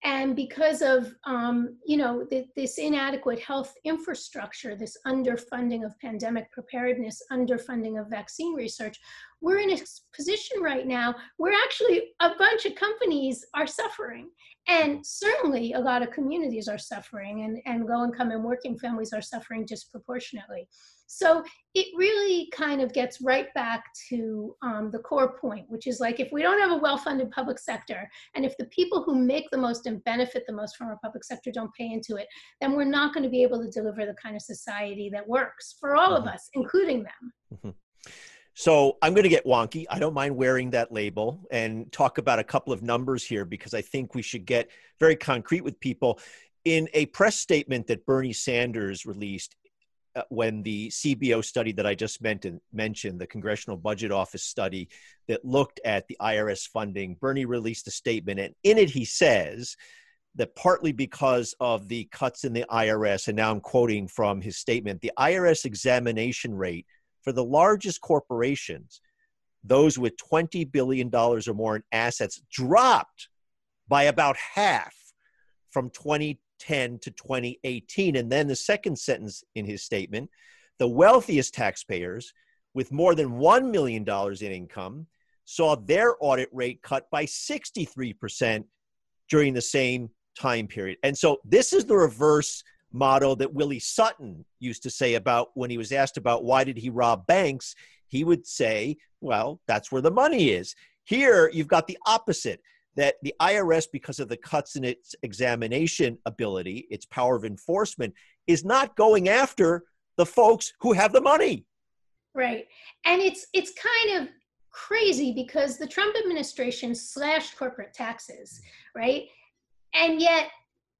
And because of, um, you know, th- this inadequate health infrastructure, this underfunding of pandemic preparedness, underfunding of vaccine research, we're in a position right now where actually a bunch of companies are suffering. And certainly a lot of communities are suffering, and, and low income and working families are suffering disproportionately. So it really kind of gets right back to um, the core point, which is like if we don't have a well funded public sector, and if the people who make the most and benefit the most from our public sector don't pay into it, then we're not going to be able to deliver the kind of society that works for all mm-hmm. of us, including them. Mm-hmm. So I'm going to get wonky. I don't mind wearing that label and talk about a couple of numbers here because I think we should get very concrete with people. In a press statement that Bernie Sanders released uh, when the CBO study that I just mentioned, mentioned, the Congressional Budget Office study that looked at the IRS funding, Bernie released a statement, and in it he says that partly because of the cuts in the IRS, and now I'm quoting from his statement, the IRS examination rate for the largest corporations, those with $20 billion or more in assets, dropped by about half from 2010 to 2018. And then the second sentence in his statement the wealthiest taxpayers with more than $1 million in income saw their audit rate cut by 63% during the same time period. And so this is the reverse motto that Willie Sutton used to say about when he was asked about why did he rob banks, he would say, well, that's where the money is. Here, you've got the opposite that the IRS, because of the cuts in its examination ability, its power of enforcement, is not going after the folks who have the money. Right. And it's it's kind of crazy because the Trump administration slashed corporate taxes, right? And yet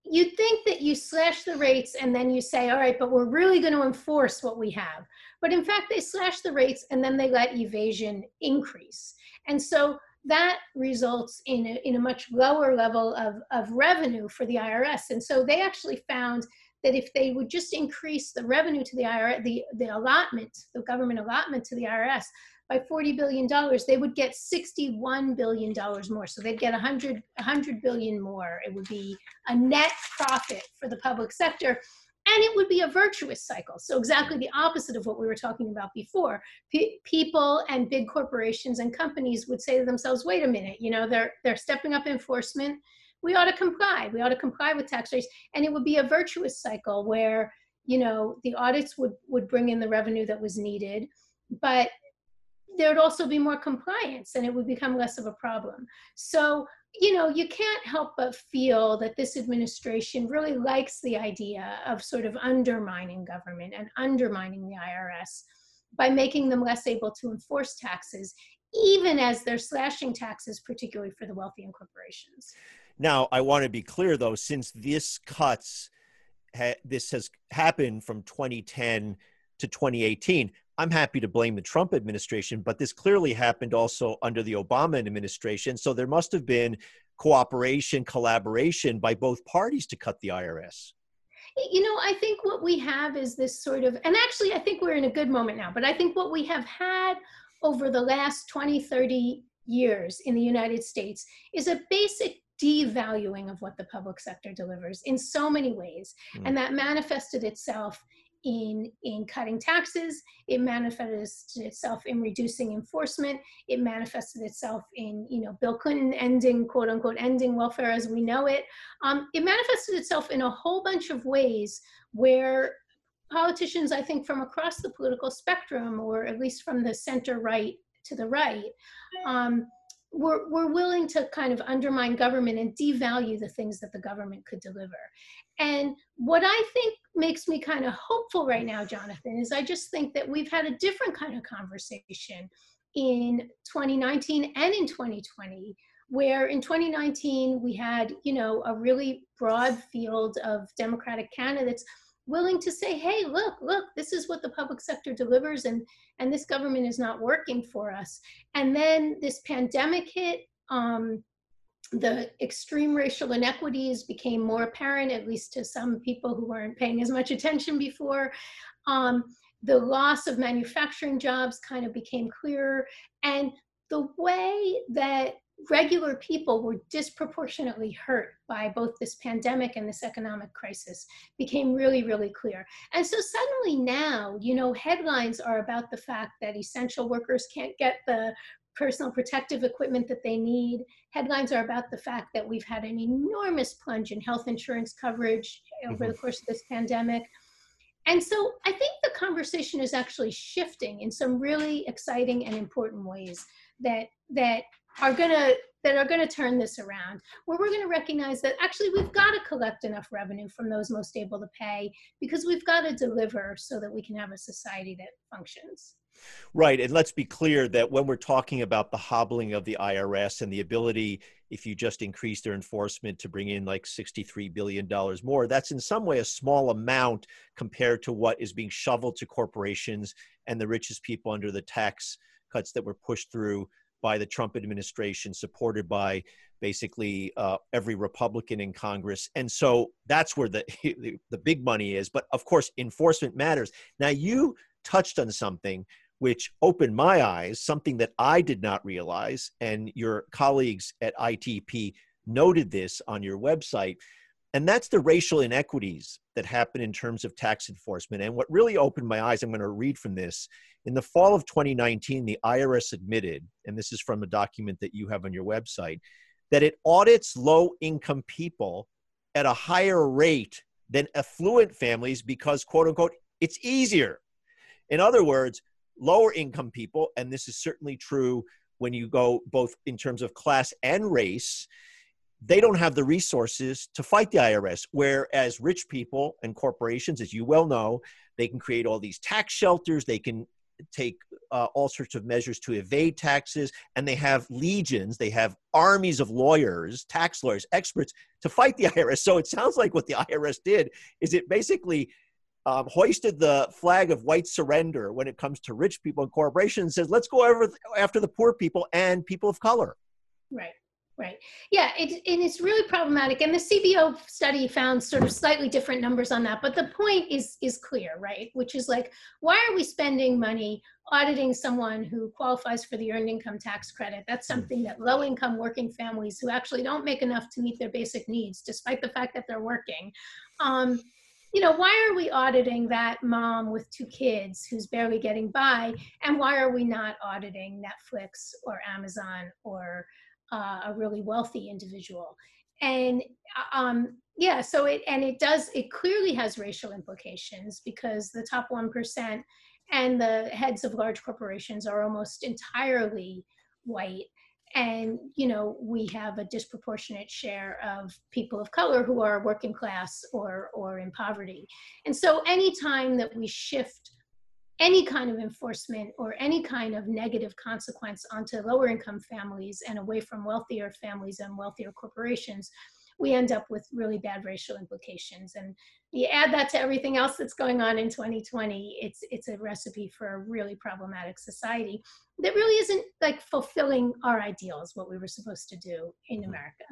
you'd think that you slash the rates and then you say, all right, but we're really going to enforce what we have. But in fact, they slash the rates and then they let evasion increase. And so that results in a, in a much lower level of, of revenue for the IRS. And so they actually found that if they would just increase the revenue to the IRS, the, the allotment, the government allotment to the IRS by $40 billion, they would get $61 billion more. So they'd get 100, 100 billion more. It would be a net profit for the public sector. And it would be a virtuous cycle. So exactly the opposite of what we were talking about before. P- people and big corporations and companies would say to themselves, wait a minute, you know, they're, they're stepping up enforcement. We ought to comply. We ought to comply with tax rates. And it would be a virtuous cycle where, you know, the audits would, would bring in the revenue that was needed, but there would also be more compliance and it would become less of a problem. So, you know, you can't help but feel that this administration really likes the idea of sort of undermining government and undermining the IRS by making them less able to enforce taxes, even as they're slashing taxes, particularly for the wealthy and corporations. Now, I want to be clear though, since this cuts, ha- this has happened from 2010 to 2018, I'm happy to blame the Trump administration, but this clearly happened also under the Obama administration. So there must have been cooperation, collaboration by both parties to cut the IRS. You know, I think what we have is this sort of, and actually, I think we're in a good moment now, but I think what we have had over the last 20, 30 years in the United States is a basic devaluing of what the public sector delivers in so many ways. Mm. And that manifested itself in, in cutting taxes. It manifested itself in reducing enforcement. It manifested itself in, you know, Bill Clinton ending, quote unquote, ending welfare as we know it. Um, it manifested itself in a whole bunch of ways where politicians, I think, from across the political spectrum, or at least from the center right to the right, um, were, were willing to kind of undermine government and devalue the things that the government could deliver. And what I think makes me kind of hopeful right now, Jonathan, is I just think that we've had a different kind of conversation in 2019 and in 2020 where in 2019 we had you know a really broad field of democratic candidates willing to say hey look look this is what the public sector delivers and and this government is not working for us and then this pandemic hit um, the extreme racial inequities became more apparent, at least to some people who weren't paying as much attention before. Um, the loss of manufacturing jobs kind of became clearer. And the way that regular people were disproportionately hurt by both this pandemic and this economic crisis became really, really clear. And so suddenly now, you know, headlines are about the fact that essential workers can't get the personal protective equipment that they need. Headlines are about the fact that we've had an enormous plunge in health insurance coverage over mm-hmm. the course of this pandemic. And so I think the conversation is actually shifting in some really exciting and important ways that that are going to that are going to turn this around where we're going to recognize that actually we've got to collect enough revenue from those most able to pay because we've got to deliver so that we can have a society that functions Right. And let's be clear that when we're talking about the hobbling of the IRS and the ability, if you just increase their enforcement to bring in like $63 billion more, that's in some way a small amount compared to what is being shoveled to corporations and the richest people under the tax cuts that were pushed through by the Trump administration, supported by basically uh, every Republican in Congress. And so that's where (laughs) the, the big money is. But of course, enforcement matters. Now, you touched on something which opened my eyes, something that I did not realize. And your colleagues at ITEP noted this on your website. And that's the racial inequities that happen in terms of tax enforcement. And what really opened my eyes, I'm going to read from this. In the fall of 2019, the IRS admitted, and this is from a document that you have on your website, that it audits low income people at a higher rate than affluent families because, quote unquote, it's easier. In other words, lower income people, and this is certainly true when you go both in terms of class and race, they don't have the resources to fight the IRS. Whereas rich people and corporations, as you well know, they can create all these tax shelters, they can take uh, all sorts of measures to evade taxes, and they have legions, they have armies of lawyers, tax lawyers, experts to fight the (laughs) IRS. So it sounds like what the IRS did is it basically um, hoisted the flag of white surrender when it comes to rich people and corporations and says, let's go after the poor people and people of color. Right. Right. Yeah, it, and it's really problematic. And the CBO study found sort of slightly different numbers on that. But the point is is clear, right? Which is like, why are we spending money auditing someone who qualifies for the earned income tax credit? That's hmm. something that low income working families who actually don't make enough to meet their basic needs, despite the fact that they're working, um, you know, why are we auditing that mom with two kids who's barely getting by? And why are we not auditing Netflix or Amazon or uh, a really wealthy individual? And uh, um, yeah, so it, and it does, it clearly has racial implications because the top 1% and the heads of large corporations are almost entirely white and you know we have a disproportionate share of people of color who are working class or or in poverty and so anytime that we shift any kind of enforcement or any kind of negative consequence onto lower income families and away from wealthier families and wealthier corporations we end up with really bad racial implications. And you add that to everything else that's going on in 2020, it's it's a recipe for a really problematic society that really isn't like fulfilling our ideals, what we were supposed to do in mm-hmm. America.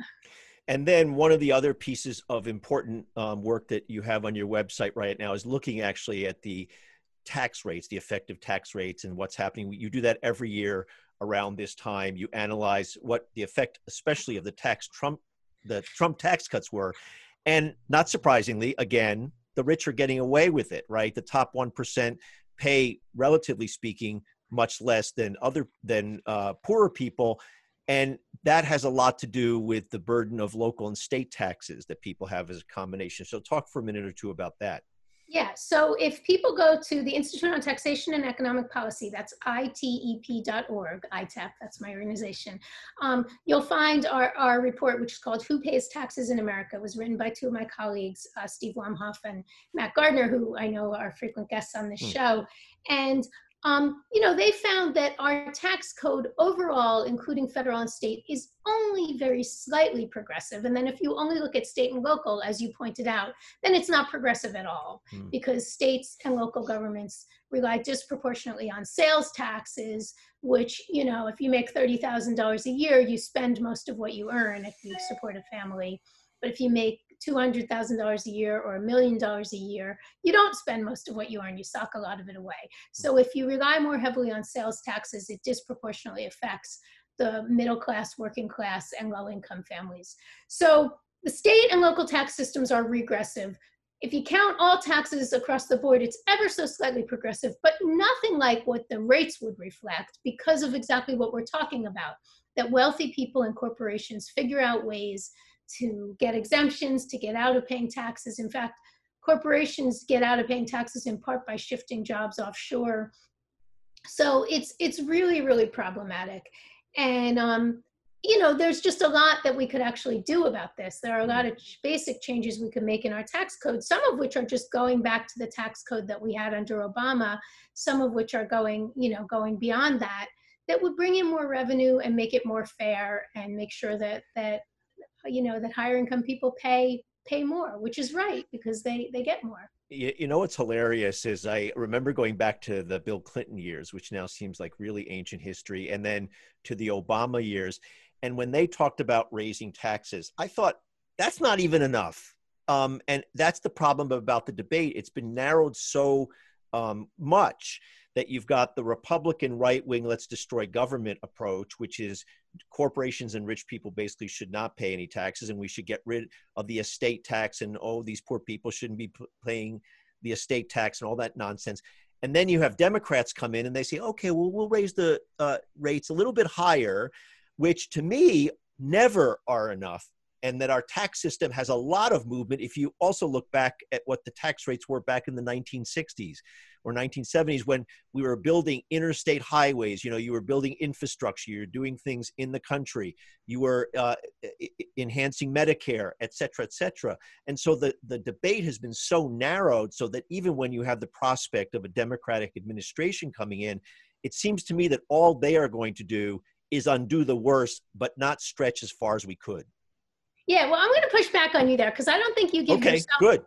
And then one of the other pieces of important um, work that you have on your website right now is looking actually at the tax rates, the effective tax rates, and what's happening. You do that every year around this time. You analyze what the effect, especially of the tax Trump the Trump tax cuts were. And not surprisingly, again, the rich are getting away with it, right? The top 1% pay, relatively speaking, much less than other than uh, poorer people and that has a lot to do with the burden of local and state taxes that people have as a combination so talk for a minute or two about that yeah, so if people go to the Institute on Taxation and Economic Policy, that's itep.org, ITEP, that's my organization, um, you'll find our, our report, which is called Who Pays Taxes in America. It was written by two of my colleagues, uh, Steve Wamhoff and Matt Gardner, who I know are frequent guests on the hmm. show. And um, you know, they found that our tax code overall, including federal and state, is only very slightly progressive. And then if you only look at state and local, as you pointed out, then it's not progressive at all mm. because states and local governments rely disproportionately on sales taxes, which, you know, if you make $30,000 a year, you spend most of what you earn if you support a family. But if you make $200,000 a year or a million dollars a year, you don't spend most of what you earn, you sock a lot of it away. So if you rely more heavily on sales taxes, it disproportionately affects the middle class, working class, and low income families. So the state and local tax systems are regressive. If you count all taxes across the board, it's ever so slightly progressive, but nothing like what the rates would reflect because of exactly what we're talking about that wealthy people and corporations figure out ways to get exemptions, to get out of paying taxes. In fact, corporations get out of paying taxes in part by shifting jobs offshore. So it's it's really really problematic, and um, you know there's just a lot that we could actually do about this. There are a lot of basic changes we could make in our tax code, some of which are just going back to the tax code that we had under Obama, some of which are going you know going beyond that that would bring in more revenue and make it more fair and make sure that that you know that higher income people pay pay more which is right because they they get more. You, you know what's hilarious is i remember going back to the bill clinton years which now seems like really ancient history and then to the obama years and when they talked about raising taxes i thought that's not even enough. Um, and that's the problem about the debate. It's been narrowed so um, much that you've got the Republican right wing, let's destroy government approach, which is corporations and rich people basically should not pay any taxes and we should get rid of the estate tax and oh, these poor people shouldn't be paying the estate tax and all that nonsense. And then you have Democrats come in and they say, okay, well, we'll raise the uh, rates a little bit higher, which to me never are enough and that our tax system has a lot of movement if you also look back at what the tax rates were back in the 1960s or 1970s when we were building interstate highways you know you were building infrastructure you were doing things in the country you were uh, enhancing medicare et cetera et cetera. And so the, the debate has been so narrowed so that even when you have the prospect of a democratic administration coming in it seems to me that all they are going to do is undo the worst but not stretch as far as we could. Yeah well i'm going to push back on you there because i don't think you give okay, yourself good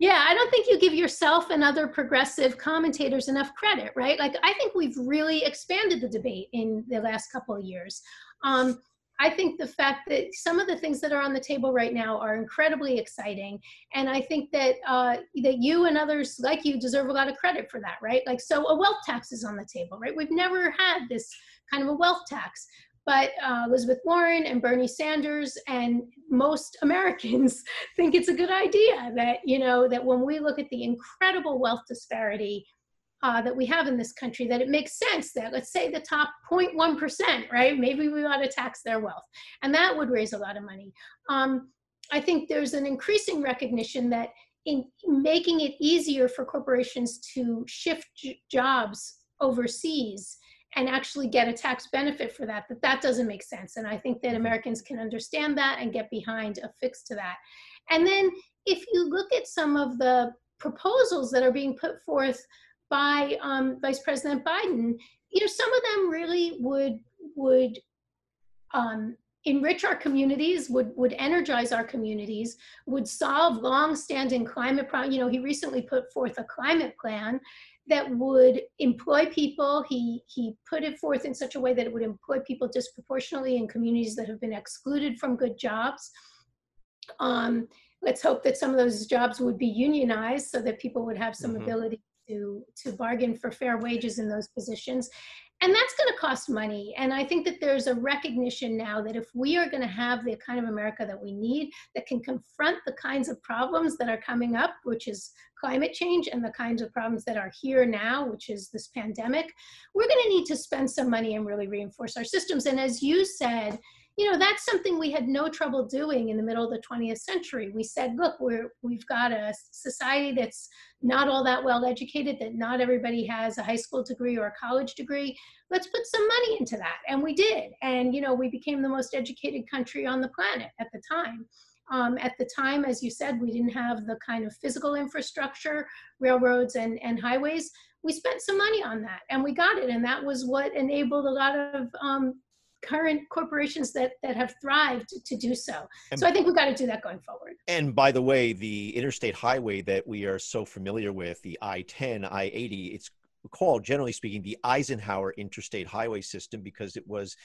yeah, I don't think you give yourself and other progressive commentators enough credit, right? Like, I think we've really expanded the debate in the last couple of years. Um, I think the fact that some of the things that are on the table right now are incredibly exciting, and I think that uh, that you and others like you deserve a lot of credit for that, right? Like, so a wealth tax is on the table, right? We've never had this kind of a wealth tax but uh, Elizabeth Warren and Bernie Sanders and most Americans (laughs) think it's a good idea that you know that when we look at the incredible wealth disparity uh, that we have in this country, that it makes sense that let's say the top 0.1%, right? Maybe we ought to tax their wealth, and that would raise a lot of money. Um, I think there's an increasing recognition that in making it easier for corporations to shift jobs overseas and actually get a tax benefit for that that that doesn't make sense and i think that mm-hmm. americans can understand that and get behind a fix to that and then if you look at some of the proposals that are being put forth by um, vice president biden you know some of them really would would um, enrich our communities would would energize our communities would solve long-standing climate problems you know he recently put forth a climate plan that would employ people. He, he put it forth in such a way that it would employ people disproportionately in communities that have been excluded from good jobs. Um, let's hope that some of those jobs would be unionized so that people would have some mm-hmm. ability to, to bargain for fair wages in those positions and that's going to cost money. And i think that there's a recognition now that if we are going to have the kind of america that we need that can confront the kinds of problems that are coming up which is climate change and the kinds of problems that are here now which is this pandemic we're going to need to spend some money and really reinforce our systems. And as you said you know that's something we had no trouble doing in the middle of the 20th century. We said look we're we've got a society that's not all that well educated that not everybody has a high school degree or a college degree. Let's put some money into that. And we did. And you know we became the most educated country on the planet at the time. Um, at the time, as you said, we didn't have the kind of physical infrastructure, railroads and, and highways. We spent some money on that and we got it. And that was what enabled a lot of um, current corporations that that have thrived to do so. And, so I think we've got to do that going forward. And by the way, the interstate highway that we are so familiar with, the I-10, I-80, it's called generally speaking the Eisenhower Interstate Highway System because it was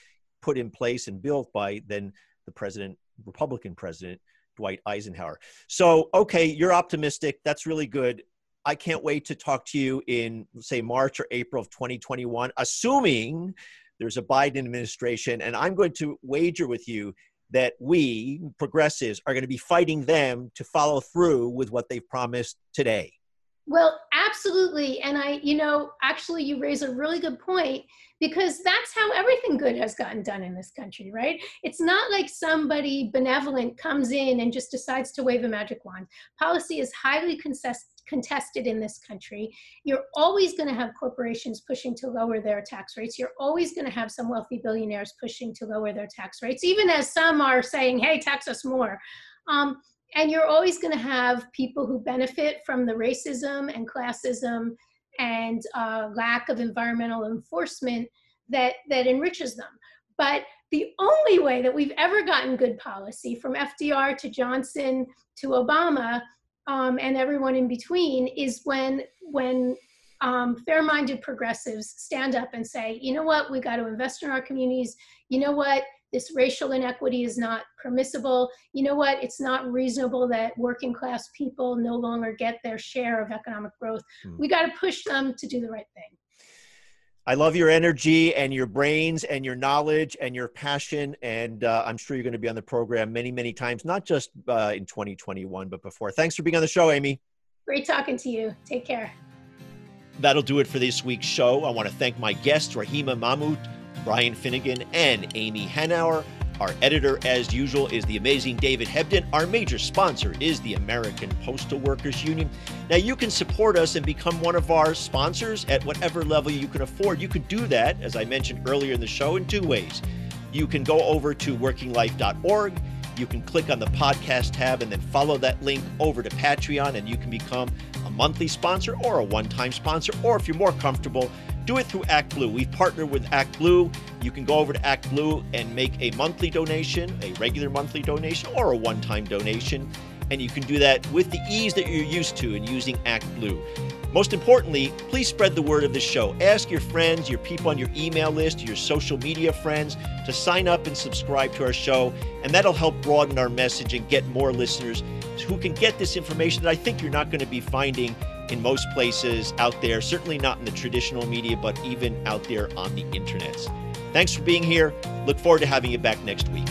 put in place and built by then the president, Republican president Dwight Eisenhower. So, okay, you're optimistic. That's really good. I can't wait to talk to you in, say, March or April of 2021, assuming there's a Biden administration, and I'm going to wager with you that we progressives are going to be fighting them to follow through with what they've promised today. Well, absolutely. And I, you know, actually, you raise a really good point because that's how everything good has gotten done in this country, right? It's not like somebody benevolent comes in and just decides to wave a magic wand. Policy is highly contested contested in this country. You're always going to have corporations pushing to lower their tax rates. You're always going to have some wealthy billionaires pushing to lower their tax rates, even as some are saying, hey, tax us more. Um, and you're always going to have people who benefit from the racism and classism and uh, lack of environmental enforcement that, that enriches them. But the only way that we've ever gotten good policy from FDR to Johnson to Obama um, and everyone in between is when when um, fair-minded progressives stand up and say, you know what, we got to invest in our communities. You know what, this racial inequity is not permissible. You know what, it's not reasonable that working class people no longer get their share of economic growth. Hmm. We got to push them to do the right thing. I love your energy and your brains and your knowledge and your passion. And uh, I'm sure you're going to be on the program many, many times, not just uh, in 2021, but before. Thanks for being on the show, Amy. Great talking to you. Take care. That'll do it for this week's show. I want to thank my guests, Rahima Mahmut, Brian Finnegan, and Amy Hanauer. Our editor, as usual, is the amazing David Hebden. Our major sponsor is the American Postal Workers Union. Now, you can support us and become one of our sponsors at whatever level you can afford. You can do that, as I mentioned earlier in the show, in two ways. You can go over to workinglife.org. You can click on the podcast tab and then follow that link over to Patreon, and you can become a monthly sponsor or a one time sponsor. Or if you're more comfortable, do it through ActBlue. We've partnered with ActBlue. You can go over to ActBlue and make a monthly donation, a regular monthly donation, or a one time donation. And you can do that with the ease that you're used to in using ActBlue. Most importantly, please spread the word of the show. Ask your friends, your people on your email list, your social media friends to sign up and subscribe to our show. And that'll help broaden our message and get more listeners who can get this information that I think you're not going to be finding in most places out there, certainly not in the traditional media, but even out there on the internets. Thanks for being here. Look forward to having you back next week.